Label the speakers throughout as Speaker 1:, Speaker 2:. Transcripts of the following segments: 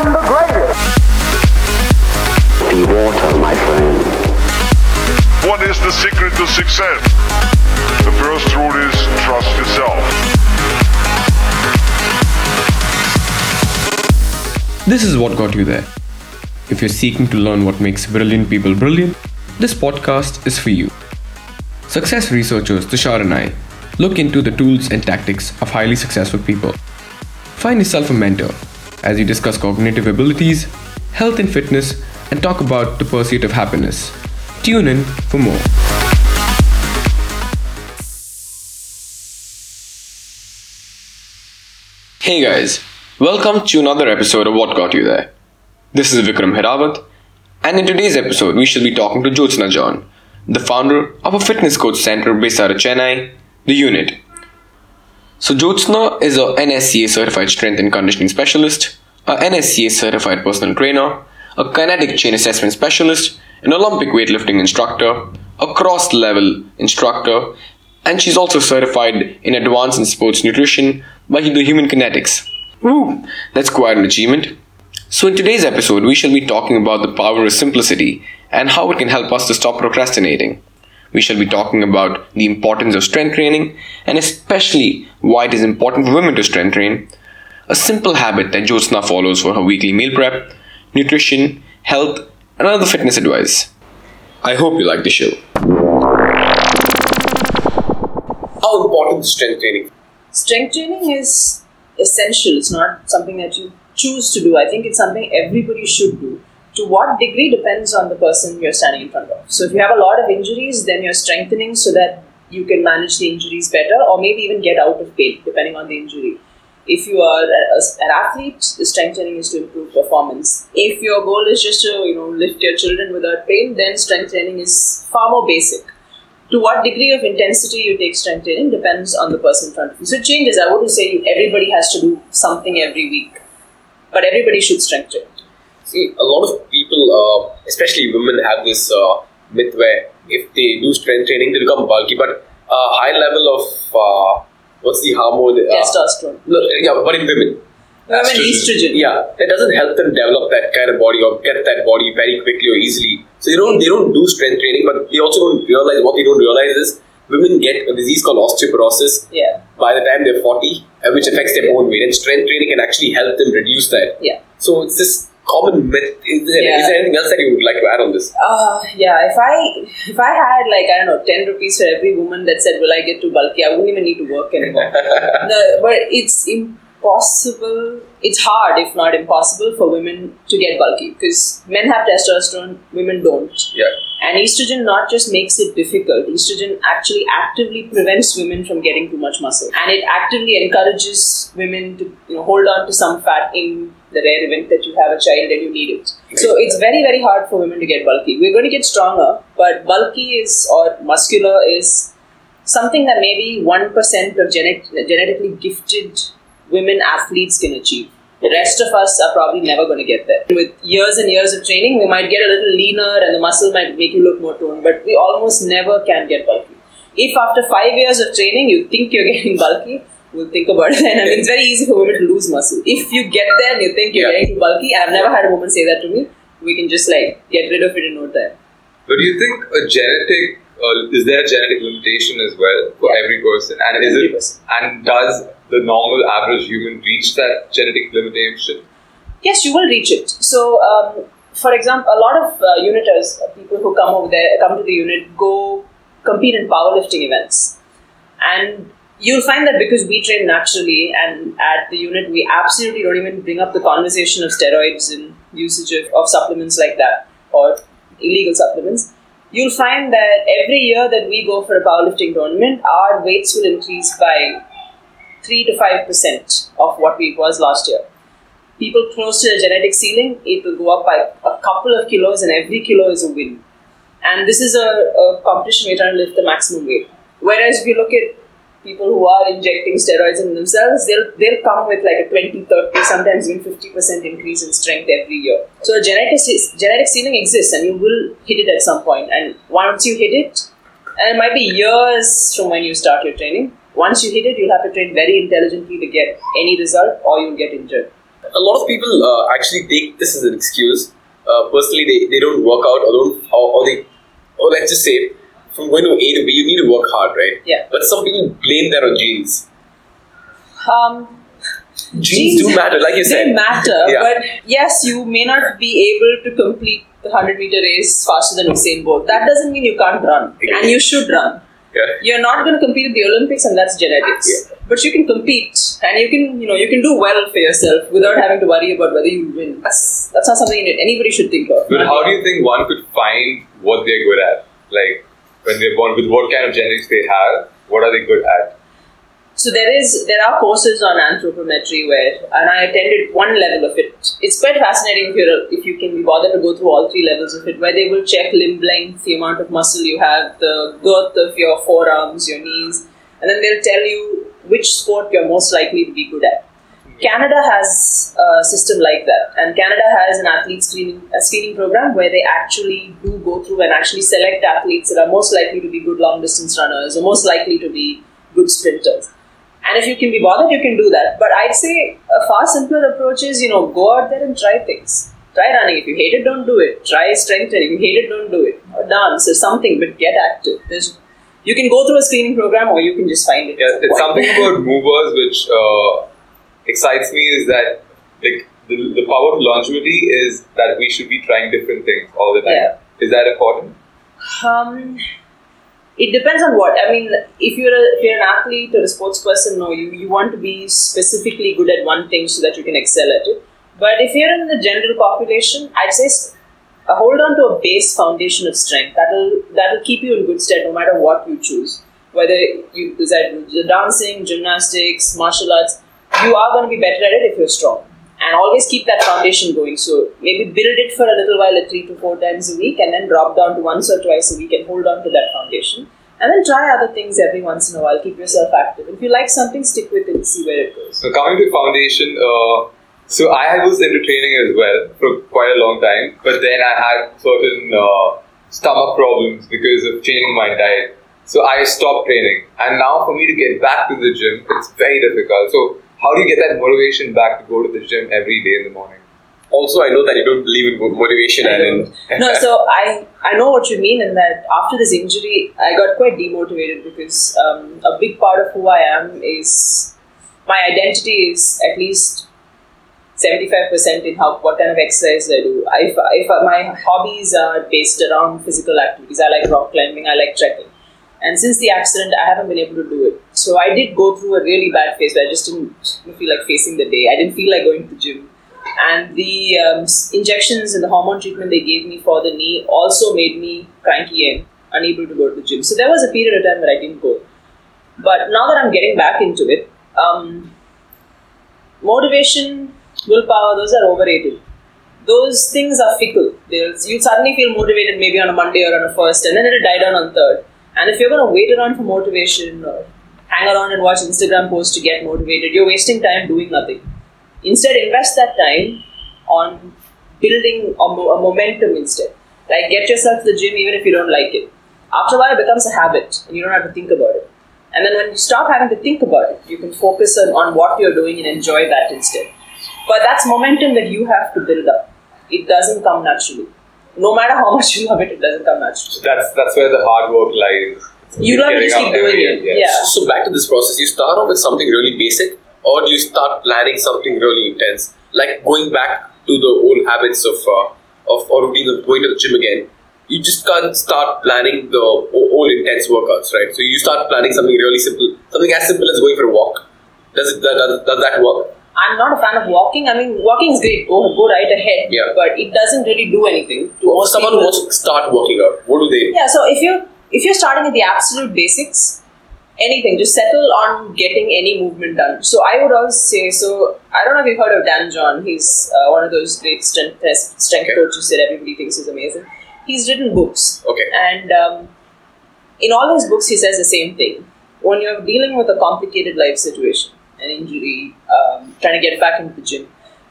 Speaker 1: am the greatest.
Speaker 2: Be water, my friend.
Speaker 3: What is the secret to success? The first rule is trust yourself.
Speaker 4: This is what got you there. If you're seeking to learn what makes brilliant people brilliant, this podcast is for you. Success researchers Tushar and I look into the tools and tactics of highly successful people. Find yourself a mentor as we discuss cognitive abilities, health and fitness, and talk about the pursuit of happiness. Tune in for more. Hey guys, welcome to another episode of What Got You There. This is Vikram Hirawat, and in today's episode, we shall be talking to Jyotsna John, the founder of a fitness coach center based out of Chennai, The Unit. So, Jyotsna is a NSCA certified strength and conditioning specialist, a NSCA certified personal trainer, a kinetic chain assessment specialist, an Olympic weightlifting instructor, a cross level instructor, and she's also certified in advanced in sports nutrition by the Human Kinetics. Woo! That's quite an achievement. So, in today's episode, we shall be talking about the power of simplicity and how it can help us to stop procrastinating. We shall be talking about the importance of strength training and especially why it is important for women to strength train, a simple habit that Jyotsna follows for her weekly meal prep, nutrition, health, and other fitness advice. I hope you like the show. How important is strength training?
Speaker 5: strength training is essential. It's not something that you choose to do. I think it's something everybody should do. To what degree depends on the person you're standing in front of. So if you have a lot of injuries, then you're strengthening so that you can manage the injuries better or maybe even get out of pain depending on the injury. If you are a- an athlete, the strength training is to improve performance. If your goal is just to you know lift your children without pain, then strength training is far more basic to what degree of intensity you take strength training depends on the person in front of you. So it changes. I wouldn't say everybody has to do something every week, but everybody should strength train.
Speaker 6: See, a lot of people, uh, especially women, have this uh, myth where if they do strength training, they become bulky. But uh, high level of uh, what's the hormone? Uh,
Speaker 5: Testosterone.
Speaker 6: No, yeah, but in women.
Speaker 5: Women, estrogen.
Speaker 6: Yeah, it doesn't help them develop that kind of body or get that body very quickly or easily. So they don't they don't do strength training, but they also don't realize what they don't realize is women get a disease called osteoporosis
Speaker 5: Yeah,
Speaker 6: by the time they're 40, uh, which affects their bone weight. And strength training can actually help them reduce that.
Speaker 5: yeah.
Speaker 6: So it's this common myth. Is there,
Speaker 5: Yeah.
Speaker 6: is there anything else that you would like to add on this?
Speaker 5: Uh, yeah, if I if I had like I don't know ten rupees for every woman that said, "Will I get too bulky?" I wouldn't even need to work anymore. the, but it's impossible. It's hard, if not impossible, for women to get bulky because men have testosterone, women don't.
Speaker 6: Yeah.
Speaker 5: And estrogen not just makes it difficult, estrogen actually actively prevents women from getting too much muscle. And it actively encourages women to you know, hold on to some fat in the rare event that you have a child and you need it. So it's very, very hard for women to get bulky. We're going to get stronger, but bulky is, or muscular is something that maybe 1% of genet- genetically gifted women athletes can achieve. The rest of us are probably never going to get there. With years and years of training, we might get a little leaner and the muscle might make you look more toned, but we almost never can get bulky. If after five years of training you think you're getting bulky, we'll think about it then. I mean, it's very easy for women to lose muscle. If you get there and you think you're
Speaker 6: Yeah.
Speaker 5: getting too bulky, I've never had a woman say that to me. We can just like get rid of it in no time.
Speaker 7: But do you think a genetic uh, is there a genetic limitation as well for
Speaker 5: Yeah.
Speaker 7: every person? And is it
Speaker 5: 100%.
Speaker 7: and does the normal average human reach that genetic limitation?
Speaker 5: Yes, you will reach it. So, um, for example, a lot of uh, uniters, uh, people who come over there, come to the unit, go compete in powerlifting events, and you'll find that because we train naturally, and at the unit we absolutely don't even bring up the conversation of steroids and usage of, of supplements like that or illegal supplements. You'll find that every year that we go for a powerlifting tournament, our weights will increase by three to five percent of what we was last year people close to the genetic ceiling, it will go up by a couple of kilos, and every kilo is a win. And this is a, a competition we're trying to lift the maximum weight. Whereas if you look at people who are injecting steroids in themselves, they'll they'll come with like a 20, 30, sometimes even 50% increase in strength every year. So a genetic, genetic ceiling exists and you will hit it at some point. And once you hit it, and it might be years from when you start your training, once you hit it, you'll have to train very intelligently to get any result or you'll get injured.
Speaker 6: a lot of people uh, actually take this as an excuse. Uh, personally, they, they don't work out or don't or, or they or let's just say from going to A to B, you need to work hard, right?
Speaker 5: Yeah.
Speaker 6: But some people blame that on genes.
Speaker 5: Um,
Speaker 6: Genes, do matter, like you
Speaker 5: they
Speaker 6: said.
Speaker 5: matter,
Speaker 6: Yeah.
Speaker 5: but yes, you may not be able to complete the 100 meter race faster than Usain Bolt. That doesn't mean you can't run, and you should run.
Speaker 6: Yeah.
Speaker 5: You're not going to compete at the Olympics, and that's genetics.
Speaker 6: Yeah.
Speaker 5: But you can compete, and you can, you know, you can do well for yourself without having to worry about whether you win. That's that's not something anybody should think of.
Speaker 7: But how do you think one could find what they're good at? Like when they're born, with what kind of genetics they have, what are they good at?
Speaker 5: So there is there are courses on anthropometry where, and I attended one level of it. It's quite fascinating if you're if you can be bothered to go through all three levels of it, where they will check limb length, the amount of muscle you have, the girth of your forearms, your knees, and then they'll tell you which sport you're most likely to be good at. Canada has a system like that, and Canada has an athlete screening a screening program where they actually do go through and actually select athletes that are most likely to be good long distance runners or most likely to be good sprinters. And if you can be bothered, you can do that. But I'd say a far simpler approach is, you know, go out there and try things. Try running. If you hate it, don't do it. Try strength training. If you hate it, don't do it. Or dance or something, but get active. There's, you can go through a screening program or you can just find it.
Speaker 7: Yeah, it's something about movers which uh, excites me is that like the, the power of longevity is that we should be trying different things all the time.
Speaker 5: Yeah.
Speaker 7: Is that important?
Speaker 5: Um, it depends on what. I mean, if you're a, if you're an athlete or a sports person, no, you, you want to be specifically good at one thing so that you can excel at it. But if you're in the general population, I'd say uh, hold on to a base foundation of strength. That'll that'll keep you in good stead no matter what you choose. Whether you decide to do dancing, gymnastics, martial arts, you are going to be better at it if you're strong. And always keep that foundation going. So maybe build it for a little while at three to four times a week and then drop down to once or twice a week and hold on to that foundation. And then try other things every once in a while. Keep yourself active. If you like something, stick with it see where it goes.
Speaker 7: So coming to foundation, uh, so I was into training as well for quite a long time, but then I had certain uh, stomach problems because of changing my diet. So I stopped training, and now for me to get back to the gym, it's very difficult. So how do you get that motivation back to go to the gym every day in the morning?
Speaker 6: Also, I know that you don't believe in motivation
Speaker 5: I
Speaker 6: and
Speaker 5: no, so I I know what you mean in that after this injury, I got quite demotivated because um, a big part of who I am is my identity is at least seventy five percent in how what kind of exercise I do. If if my hobbies are based around physical activities, I like rock climbing, I like trekking. And since the accident, I haven't been able to do it. So I did go through a really bad phase where I just didn't feel like facing the day. I didn't feel like going to the gym and the um, injections and the hormone treatment they gave me for the knee also made me cranky and unable to go to the gym. So there was a period of time where I didn't go. But now that I'm getting back into it, um, motivation, willpower, those are overrated. Those things are fickle. They'll, you suddenly feel motivated maybe on a Monday or on a first, and then it'll die down on third. And if you're going to wait around for motivation or hang around and watch Instagram posts to get motivated, you're wasting time doing nothing. Instead, invest that time on building a, a momentum instead. Like, get yourself to the gym even if you don't like it. After a while, it becomes a habit and you don't have to think about it. And then when you stop having to think about it, you can focus on, on what you're doing and enjoy that instead. But that's momentum that you have to build up. It doesn't come naturally. No matter how much you love it, it doesn't come naturally.
Speaker 7: That's that's where the hard work lies.
Speaker 5: You don't have to just keep doing it. Yeah.
Speaker 6: So back to this process, you start off with something really basic, or do you start planning something really intense, like going back to the old habits of uh, of or routine of going to the gym again? You just can't start planning the old intense workouts, right? So you start planning something really simple, something as simple as going for a walk. Does it does, does, does that work?
Speaker 5: I'm not a fan of walking. I mean, walking is great. Go go right ahead.
Speaker 6: Yeah.
Speaker 5: But it doesn't really do anything to most
Speaker 6: someone who wants to start working out, what do they?
Speaker 5: Yeah. So if you if you're starting at the absolute basics, anything, just settle on getting any movement done. So I would always say. So I don't know if you've heard of Dan John. He's uh, one of those great strength strength
Speaker 6: Okay.
Speaker 5: coaches that everybody thinks is amazing. He's written books.
Speaker 6: Okay.
Speaker 5: And um, in all his books, he says the same thing. When you're dealing with a complicated life situation, an injury, um, trying to get back into the gym,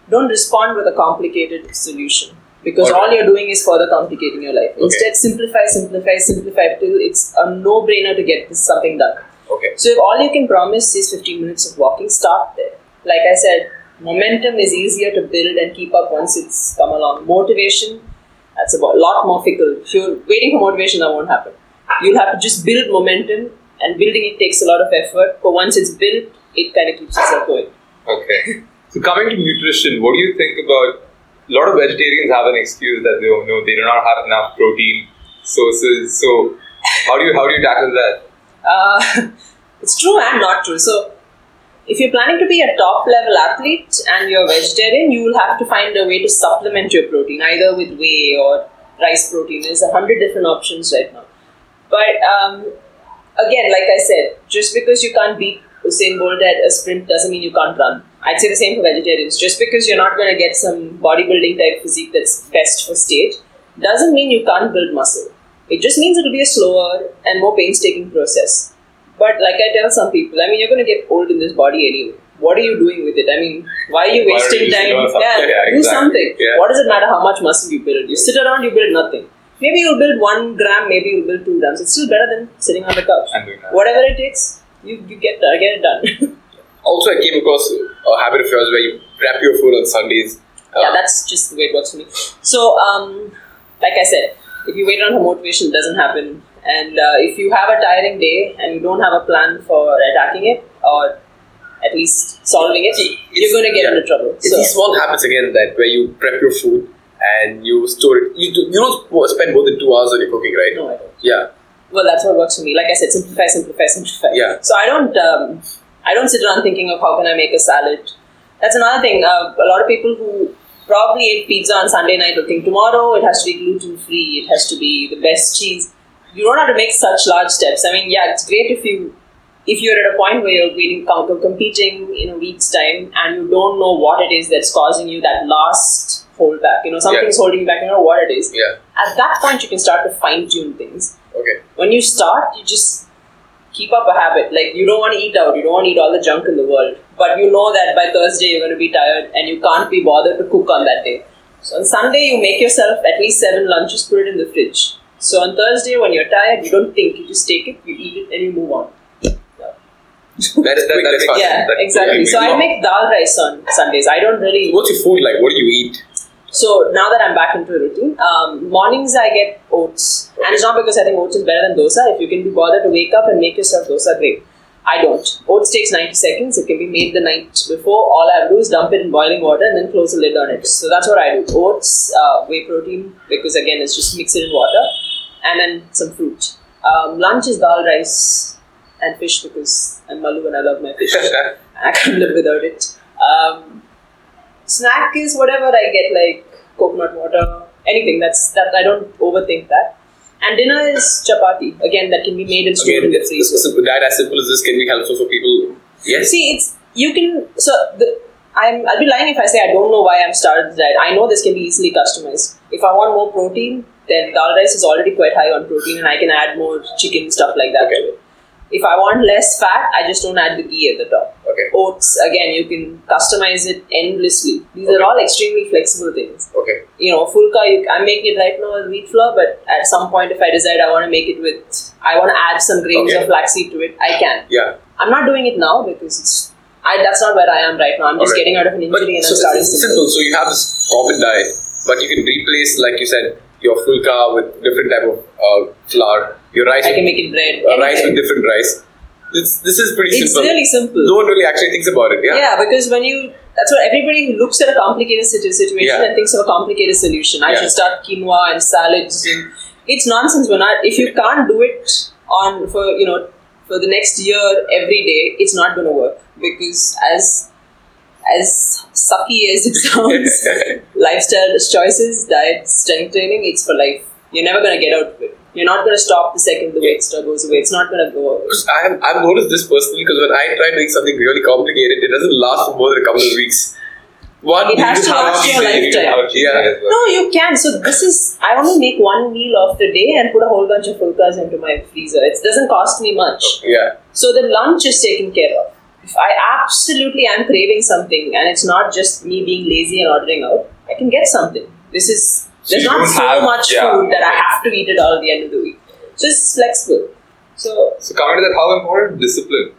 Speaker 5: don't respond with a complicated solution because all
Speaker 6: Alright.
Speaker 5: you're doing is further complicating your life. Instead, simplify, simplify, simplify till it's a no brainer to get this something done.
Speaker 6: Okay.
Speaker 5: So if all you can promise is 15 minutes of walking, start there. Like I said, Momentum is easier to build and keep up once it's come along. Motivation, that's a lot more fickle. If you're waiting for motivation, that won't happen. You'll have to just build momentum, and building it takes a lot of effort. But once it's built, it kind of keeps itself going.
Speaker 7: Okay. So coming to nutrition, what do you think about? A lot of vegetarians have an excuse that they don't know they do not have enough protein sources. So how do you how do you tackle that?
Speaker 5: Uh, it's true and not true. So, if you're planning to be a top level athlete and you're vegetarian, you will have to find a way to supplement your protein, either with whey or rice protein. There's a hundred different options right now. But um, again, like I said, just because you can't beat Usain Bolt at a sprint doesn't mean you can't run. I'd say the same for vegetarians. Just because you're not going to get some bodybuilding type physique that's best for stage doesn't mean you can't build muscle. It just means it'll be a slower and more painstaking process. But like I tell some people, I mean, you're going to get old in this body anyway. What are you doing with it? I mean, why are you
Speaker 7: Why
Speaker 5: wasting time?
Speaker 7: something?
Speaker 5: Yeah,
Speaker 7: Yeah,
Speaker 5: do
Speaker 7: exactly.
Speaker 5: something.
Speaker 7: Yeah.
Speaker 5: What does it matter how much muscle you build? You sit around, you build nothing. Maybe you'll build one gram, maybe you'll build two grams. It's still better than sitting on the couch.
Speaker 7: And doing that.
Speaker 5: Whatever it takes, you, you get uh, get it done.
Speaker 6: Also, I came across a habit of yours where you prep your food on Sundays. Uh,
Speaker 5: yeah, that's just the way it works for me. So, um, like I said, if you wait on for motivation, it doesn't happen. And uh, if you have a tiring day and you don't have a plan for attacking it or at least solving it,
Speaker 6: See,
Speaker 5: you're going to get
Speaker 6: yeah.
Speaker 5: into trouble.
Speaker 6: It's
Speaker 5: So,
Speaker 6: these small habits again that where you prep your food and you store it. You, do, you don't spend more than two hours on your cooking, right?
Speaker 5: no, I don't.
Speaker 6: Yeah.
Speaker 5: Well, that's what works for me. Like I said, simplify, simplify, simplify.
Speaker 6: Yeah.
Speaker 5: So I don't, um, I don't sit around thinking of how can I make a salad. That's another thing. Uh, a lot of people who probably ate pizza on Sunday night will think tomorrow it has to be gluten free. It has to be the best cheese. You don't have to make such large steps. I mean, yeah, it's great if you if you're at a point where you're waiting, com- com- competing in a week's time and you don't know what it is that's causing you that last holdback. You know, something's holding you back. You know what it is.
Speaker 6: Yeah.
Speaker 5: At that point, you can start to fine tune things
Speaker 6: Okay.
Speaker 5: when you start, you just keep up a habit. Like you don't want to eat out, you don't want to eat all the junk in the world, but you know that by Thursday you're going to be tired and you can't be bothered to cook on that day. So on Sunday you make yourself at least seven lunches, put it in the fridge. So on Thursday when you're tired, you don't think, you just take it, you eat it, and you move on.
Speaker 7: That-
Speaker 6: quick,
Speaker 7: that
Speaker 6: that's.
Speaker 5: Yeah,
Speaker 7: that-
Speaker 5: exactly.
Speaker 7: that
Speaker 5: So I make dal rice on Sundays. I don't really.
Speaker 6: What's your food like? What do you eat?
Speaker 5: So now that I'm back into a routine, um, mornings I get oats, and it's not because I think oats is better than dosa. If you can be bothered to wake up and make yourself dosa, great. I don't. Oats takes 90 seconds. It can be made the night before. All I have to do is dump it in boiling water and then close the lid on it. So that's what I do. Oats, uh, whey protein, because again, it's just mix it in water, and then some fruit. Um, lunch is dal rice and fish because I'm Malu and I love my fish. I can't live without it. Um, snack is whatever I get, like coconut water, anything. That's that I don't overthink that. And dinner is chapati. Again, that can be made and stored in the freezer.
Speaker 6: Diet as simple as this can be helpful for people. Yes.
Speaker 5: See, it's you can. So the I'm I'll be lying if I say I don't know why I'm started the diet. I know this can be easily customized. If I want more protein, then dal rice is already quite high on protein, and I can add more chicken stuff like that
Speaker 6: Okay.
Speaker 5: If I want less fat, I just don't add the ghee at the top.
Speaker 6: Okay.
Speaker 5: Oats again, you can customize it endlessly. These are all extremely flexible things.
Speaker 6: Okay.
Speaker 5: You know, fulka, you, I'm making it right now with wheat flour, but at some point, if I decide I want to make it with, I want to add some grains
Speaker 6: Okay.
Speaker 5: of flaxseed to it, I can.
Speaker 6: Yeah.
Speaker 5: I'm not doing it now because it's I, that's not where I am right now. I'm just
Speaker 6: Alright.
Speaker 5: getting out of an
Speaker 6: But
Speaker 5: injury and
Speaker 6: so
Speaker 5: I'm starting
Speaker 6: it's
Speaker 5: simple.
Speaker 6: simple. So you have this common diet, but you can replace, like you said, your fulka with different type of uh, flour. Your rice,
Speaker 5: I can
Speaker 6: with,
Speaker 5: make it bread.
Speaker 6: uh, rice with different rice. This this is pretty
Speaker 5: It's
Speaker 6: simple.
Speaker 5: It's really simple.
Speaker 6: No one really actually thinks about it. Yeah.
Speaker 5: Yeah, because when you that's what everybody looks at a complicated situation
Speaker 6: Yeah.
Speaker 5: and thinks of a complicated solution. I
Speaker 6: Yeah.
Speaker 5: should start quinoa and salads. And it's nonsense. When I, if you can't do it on for you know for the next year every day, it's not going to work because as as sucky as it sounds, lifestyle choices, diet, strength training, it's for life. You're never going to get out of it. You're not going to stop the second the weight star goes away. It's not going to go away.
Speaker 6: I have, I've noticed this personally because when I try doing something really complicated, it doesn't last for more than a couple of weeks. One,
Speaker 5: It
Speaker 6: you
Speaker 5: has to last your lifetime.
Speaker 7: Have a
Speaker 6: Yeah.
Speaker 7: well.
Speaker 5: No, you can. So this is I only make one meal of the day and put a whole bunch of fulkas into my freezer. It doesn't cost me much.
Speaker 6: Yeah.
Speaker 5: So the lunch is taken care of. If I absolutely am craving something and it's not just me being lazy and ordering out, I can get something. This is
Speaker 7: So
Speaker 5: there's not so
Speaker 7: have-
Speaker 5: much
Speaker 7: yeah.
Speaker 5: food that I have to eat it all at the end of the week. So it's flexible. So
Speaker 7: So coming to that, how important discipline?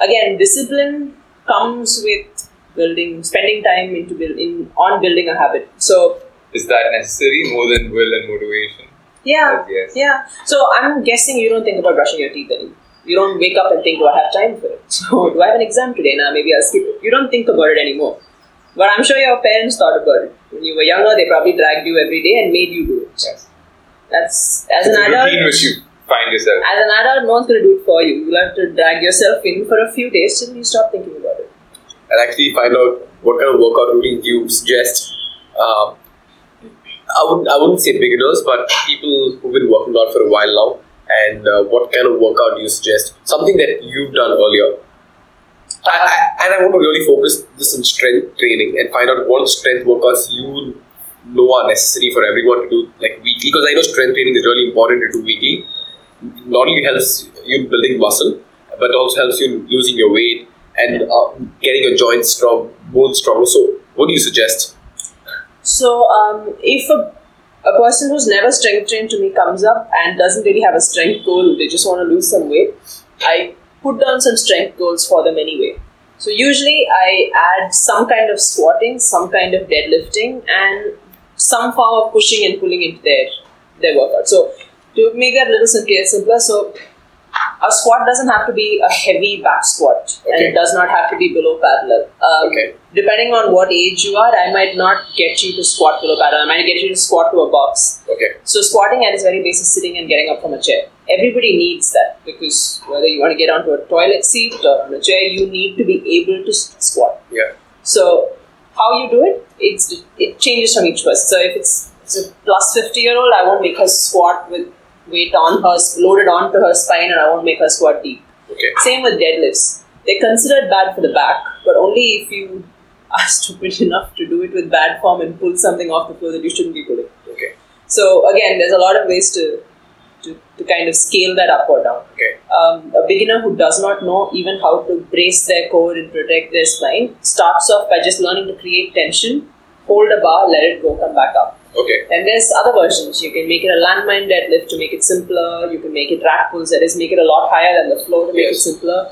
Speaker 5: again, discipline comes with building, spending time into build, in on building a habit. So
Speaker 7: Is that necessary more than will and motivation?
Speaker 5: yeah,
Speaker 7: Yes.
Speaker 5: yeah. So I'm guessing you don't think about brushing your teeth anymore. You don't wake up and think, do I have time for it? So do I have an exam today? Now maybe I'll skip it. You don't think about it anymore. But I'm sure your parents thought about it. When you were younger, they probably dragged you every day and made you do it.
Speaker 7: Yes.
Speaker 5: That's as
Speaker 7: It's
Speaker 5: an
Speaker 7: a
Speaker 5: adult.
Speaker 7: routine which you find yourself.
Speaker 5: As an adult, no one's going to do it for you. You'll have to drag yourself in for a few days till you stop thinking about it.
Speaker 6: and actually find out what kind of workout routine you suggest. Um, I wouldn't, I wouldn't say beginners, but people who've been working out for a while now, and uh, what kind of workout do you suggest? Something that you've done earlier. I, I, and I want to really focus this on strength training and find out what strength workouts you know are necessary for everyone to do like weekly. Because I know strength training is really important to do weekly. Not only helps you building muscle, but also helps you in losing your weight and uh, getting your joints strong, bones stronger. So, what do you suggest?
Speaker 5: So, um, if a, a person who's never strength trained to me comes up and doesn't really have a strength goal, they just want to lose some weight, I put down some strength goals for them anyway. So, usually I add some kind of squatting, some kind of deadlifting, and some form of pushing and pulling into their, their workout. So, to make that a little simpler, simpler so a squat doesn't have to be a heavy back squat and it does not have to be below parallel. Um,
Speaker 6: Okay.
Speaker 5: Depending on what age you are, I might not get you to squat below parallel. I might get you to squat to a box.
Speaker 6: Okay.
Speaker 5: So squatting at its very basic, sitting and getting up from a chair. Everybody needs that because whether you want to get onto a toilet seat or on a chair, you need to be able to squat.
Speaker 6: Yeah.
Speaker 5: So how you do it, it's it changes from each person. So if it's, it's a plus fifty year old, I won't make her squat with weight on her loaded onto her spine, and I won't make her squat deep.
Speaker 6: Okay.
Speaker 5: Same with deadlifts. They're considered bad for the back, but only if you are stupid enough to do it with bad form and pull something off the floor that you shouldn't be pulling.
Speaker 6: Okay.
Speaker 5: So again, there's a lot of ways to to, to kind of scale that up or down.
Speaker 6: Okay.
Speaker 5: Um, a beginner who does not know even how to brace their core and protect their spine starts off by just learning to create tension, hold a bar, let it go, come back up.
Speaker 6: Okay.
Speaker 5: And there's other versions. You can make it a landmine deadlift to make it simpler. You can make it rack pulls, that is, make it a lot higher than the floor to make it simpler.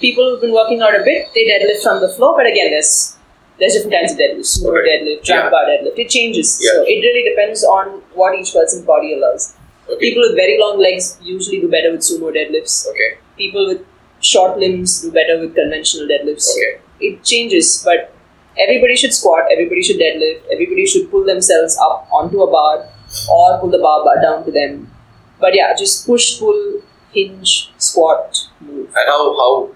Speaker 5: People who've been working out a bit, they deadlift from the floor, but again, there's there's different kinds of deadlifts. Sumo
Speaker 6: Okay.
Speaker 5: deadlift, jump
Speaker 6: Yeah.
Speaker 5: bar deadlift. It changes.
Speaker 6: Yeah.
Speaker 5: So it really depends on what each person's body allows.
Speaker 6: Okay.
Speaker 5: People with very long legs usually do better with sumo deadlifts.
Speaker 6: Okay.
Speaker 5: People with short limbs do better with conventional deadlifts.
Speaker 6: Okay.
Speaker 5: It changes, but everybody should squat, everybody should deadlift, everybody should pull themselves up onto a bar or pull the bar bar down to them. But yeah, just push, pull, hinge, squat, move.
Speaker 6: And how how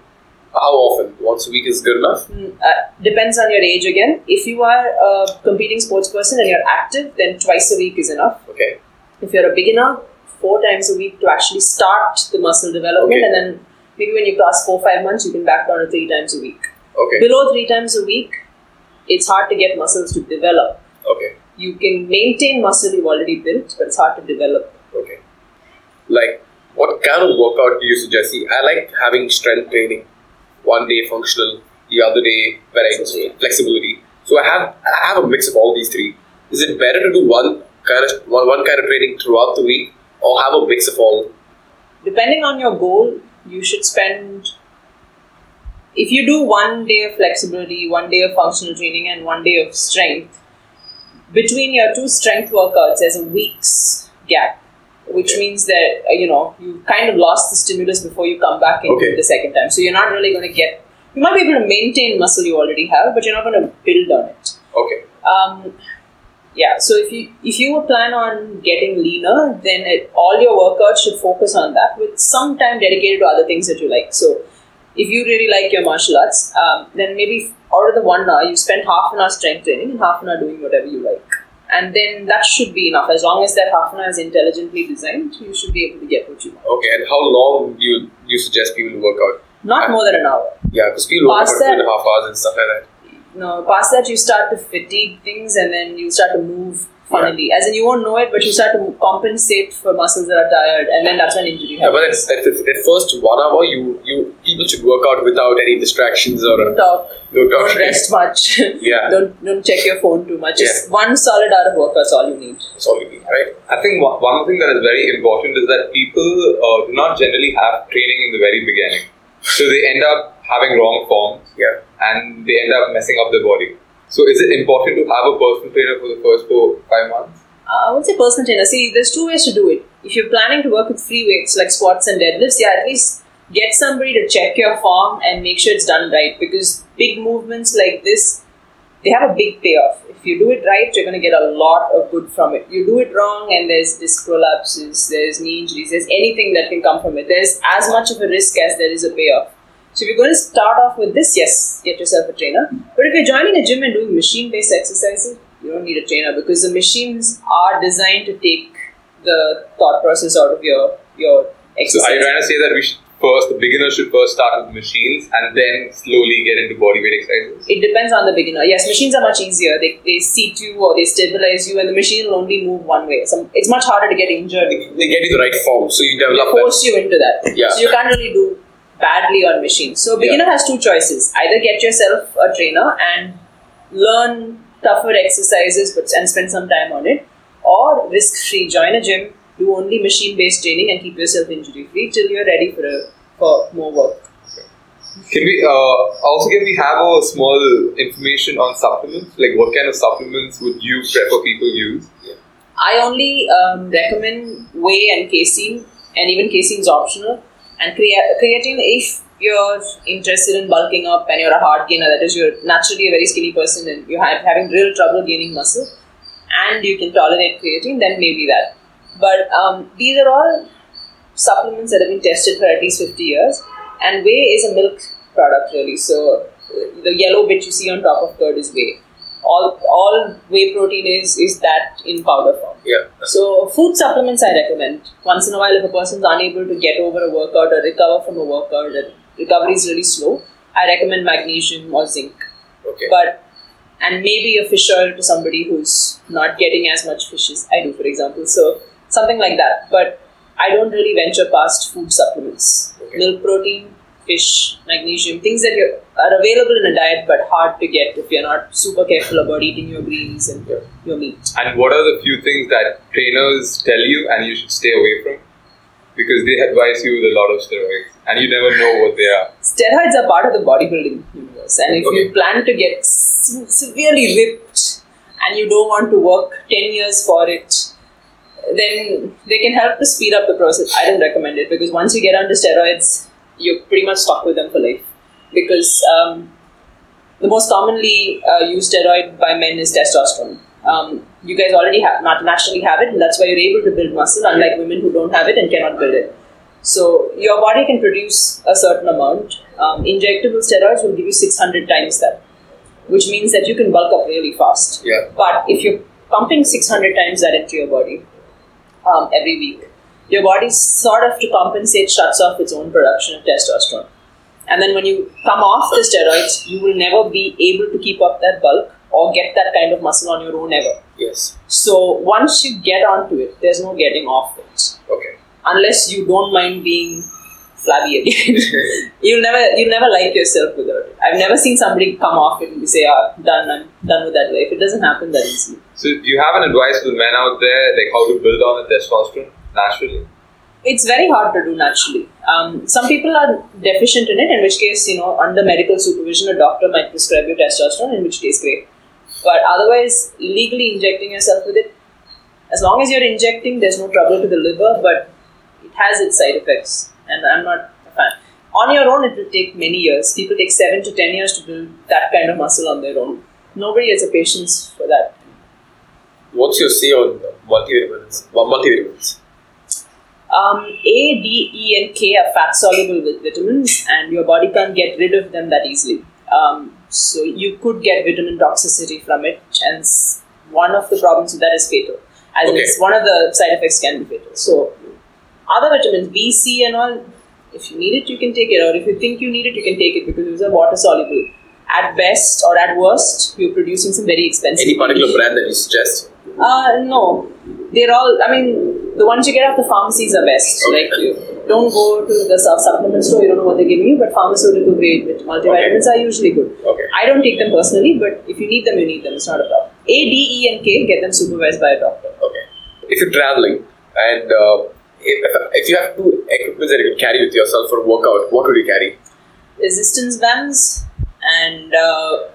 Speaker 6: how often? Once a week is good enough.
Speaker 5: Mm, Uh, depends on your age again. If you are a competing sports person and you're active, then twice a week is enough.
Speaker 6: Okay.
Speaker 5: If you're a beginner, four times a week to actually start the muscle development,
Speaker 6: Okay.
Speaker 5: and then maybe when you cross four five months, you can back down to three times a week.
Speaker 6: Okay.
Speaker 5: Below three times a week, it's hard to get muscles to develop.
Speaker 6: Okay.
Speaker 5: You can maintain muscle you've already built, but it's hard to develop.
Speaker 6: Okay. Like, what kind of workout do you suggest? See, I like having strength training. One day functional, the other day very flexibility. So I have I have a mix of all these three. Is it better to do one kind of one, one kind of training throughout the week, or have a mix of all?
Speaker 5: Depending on your goal, you should spend. If you do one day of flexibility, one day of functional training, and one day of strength, between your two strength workouts, there's a week's gap, which
Speaker 6: Okay.
Speaker 5: means that uh, you know you kind of lost the stimulus before you come back into
Speaker 6: Okay.
Speaker 5: the second time. So you're not really going to get. You might be able to maintain muscle you already have, but you're not going to build on it.
Speaker 6: Okay.
Speaker 5: Um, yeah, so if you if you plan on getting leaner, then it, all your workouts should focus on that with some time dedicated to other things that you like. So if you really like your martial arts, um, then maybe out of the one hour, you spend half an hour strength training and half an hour doing whatever you like. And then that should be enough. As long as that half an hour is intelligently designed, you should be able to get what you want.
Speaker 6: Okay. And how long do you do you suggest people to work out?
Speaker 5: Not more than an hour.
Speaker 6: Yeah, because people work
Speaker 5: Past
Speaker 6: out two and a half hours and stuff like that.
Speaker 5: No, past that you start to fatigue things and then you start to move funnily. As in you won't know it, but you start to compensate for muscles that are tired, and then that's when injury happens.
Speaker 6: Yeah, but at, at, at first one hour, you you people should work out without any distractions or
Speaker 5: don't talk.
Speaker 6: Don't talk.
Speaker 5: Don't rest much.
Speaker 6: Yeah.
Speaker 5: don't don't check your phone too much. Just
Speaker 6: Yeah.
Speaker 5: one solid hour of work. That's all you need.
Speaker 6: That's all you need, right?
Speaker 7: I think one one thing that is very important is that people uh, do not generally have training in the very beginning. So they end up having wrong forms
Speaker 6: Yeah.
Speaker 7: and they end up messing up their body. So is it important to have a personal trainer for the first four five months?
Speaker 5: Uh, I would say personal trainer. See, there's two ways to do it. If you're planning to work with free weights like squats and deadlifts, yeah, at least get somebody to check your form and make sure it's done right. Because big movements like this, they have a big payoff. If you do it right, you're going to get a lot of good from it. You do it wrong, and there's disc prolapses, there's knee injuries, there's anything that can come from it. There's as much of a risk as there is a payoff. So if you're going to start off with this, yes, get yourself a trainer. But if you're joining a gym and doing machine-based exercises, you don't need a trainer because the machines are designed to take the thought process out of your your exercise.
Speaker 7: So are you trying to say that we should first the beginner should first start with machines and then slowly get into body weight exercises?
Speaker 5: it depends on the beginner. Yes, machines are much easier. They, they seat you or they stabilize you, and the machine will only move one way. So it's much harder to get injured.
Speaker 6: They get you the right form, so you
Speaker 5: They
Speaker 6: develop that.
Speaker 5: force you into that.
Speaker 6: Yeah.
Speaker 5: So you can't really do badly on machines. So beginner has two choices: either get yourself a trainer and learn tougher exercises, but and spend some time on it, or risk-free join a gym, do only machine-based training, and keep yourself injury-free till you're ready for a, for more work.
Speaker 7: Can we uh, also can we have a small information on supplements? Like what kind of supplements would you prefer people use?
Speaker 5: I only um, recommend whey and casein, and even casein is optional. And crea- creatine, if you're interested in bulking up and you're a hard gainer, that is, you're naturally a very skinny person and you're having real trouble gaining muscle, and you can tolerate creatine, then maybe that. But um, these are all supplements that have been tested for at least 50 years, and whey is a milk product, really. So the yellow bit you see on top of curd is whey. All, all whey protein is is that in powder form.
Speaker 6: Yeah.
Speaker 5: So food supplements I recommend. Once in a while, if a person's unable to get over a workout or recover from a workout, and recovery is really slow, I recommend magnesium or zinc.
Speaker 6: Okay.
Speaker 5: But and maybe a fish oil to somebody who's not getting as much fish as I do, for example. So something like that. But I don't really venture past food supplements.
Speaker 6: Okay.
Speaker 5: Milk protein, fish, magnesium, things that are available in a diet but hard to get if you're not super careful about eating your greens and your, your meat.
Speaker 7: And what are the few things that trainers tell you and you should stay away from? Because they advise you with a lot of steroids and you never know what they are.
Speaker 5: steroids are part of the bodybuilding universe and if
Speaker 6: Okay.
Speaker 5: you plan to get severely ripped and you don't want to work 10 years for it then they can help to speed up the process i don't recommend it because once you get onto steroids you're pretty much stuck with them for life because um, the most commonly uh, used steroid by men is testosterone um, you guys already have not naturally have it and that's why you're able to build muscle unlike women who don't have it and cannot build it so your body can produce a certain amount. Um, injectable steroids will give you 600 times that, which means that you can bulk up really fast.
Speaker 6: Yeah.
Speaker 5: But if you're pumping 600 times that into your body um, every week, your body sort of to compensate shuts off its own production of testosterone. And then when you come off the steroids, you will never be able to keep up that bulk or get that kind of muscle on your own ever.
Speaker 6: Yes.
Speaker 5: So once you get onto it, there's no getting off it
Speaker 6: Okay.
Speaker 5: unless you don't mind being flabby again. you'll never you'll never like yourself without it. I've never seen somebody come off it and say, ah, done, I'm done with that life. It doesn't happen that easily.
Speaker 7: So do you have an advice for the men out there, like how to build on the testosterone naturally?
Speaker 5: It's very hard to do naturally. Um, some people are deficient in it, in which case, you know, under medical supervision, a doctor might prescribe you testosterone, in which case, great. But otherwise, legally injecting yourself with it, as long as you're injecting, there's no trouble to the liver, but it has its side effects, and I'm not a fan. On your own, it will take many years. People take seven to ten years to build that kind of muscle on their own. Nobody has the patience for that.
Speaker 6: What's your say on multivitamins? Multivitamins.
Speaker 5: Um, A, D, E, and K are fat soluble with vitamins, and your body can't get rid of them that easily. Um, so you could get vitamin toxicity from it, and one of the problems with that is fatal. As
Speaker 6: Okay.
Speaker 5: it's one of the side effects can be fatal. So other vitamins, B, C, and all, if you need it, you can take it, or if you think you need it, you can take it because those are water soluble. At best or at worst, you're producing some very expensive.
Speaker 6: Any particular brand that you suggest?
Speaker 5: Uh, no. They're all, I mean, the ones you get off the pharmacies are best.
Speaker 6: Okay.
Speaker 5: Like, you don't go to the su- supplement store, you don't know what they're giving you, but pharmaceutical grade with multivitamins are usually good.
Speaker 6: Okay.
Speaker 5: I don't take them personally, but if you need them, you need them. It's not a problem. A, D, E, and K, get them supervised by a doctor.
Speaker 6: Okay. If you're traveling and uh, if, if you have two equipments that you can carry with yourself for a workout, what would you carry?
Speaker 5: resistance bands, and uh,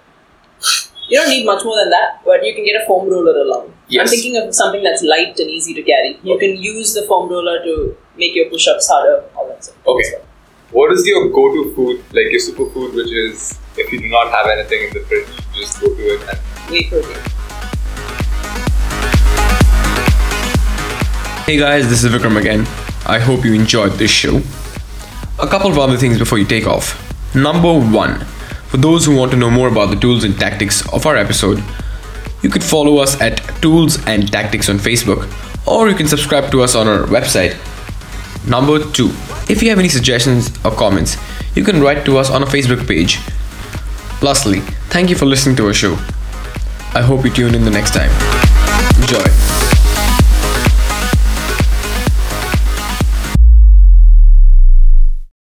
Speaker 5: you don't need much more than that. But you can get a foam roller along.
Speaker 6: Yes.
Speaker 5: I'm thinking of something that's light and easy to carry. You can use the foam roller to make your push-ups harder. All that stuff.
Speaker 6: Okay.
Speaker 7: What is your go-to food, like your superfood, which is if you do not have anything in the fridge, you just go to it and
Speaker 5: Whey protein.
Speaker 4: Hey guys, this is Vikram again. I hope you enjoyed this show. A couple of other things before you take off. Number one, for those who want to know more about the tools and tactics of our episode, you could follow us at Tools and Tactics on Facebook, or you can subscribe to us on our website. Number two, if you have any suggestions or comments, you can write to us on our Facebook page. Lastly, thank you for listening to our show. I hope you tune in the next time. Enjoy.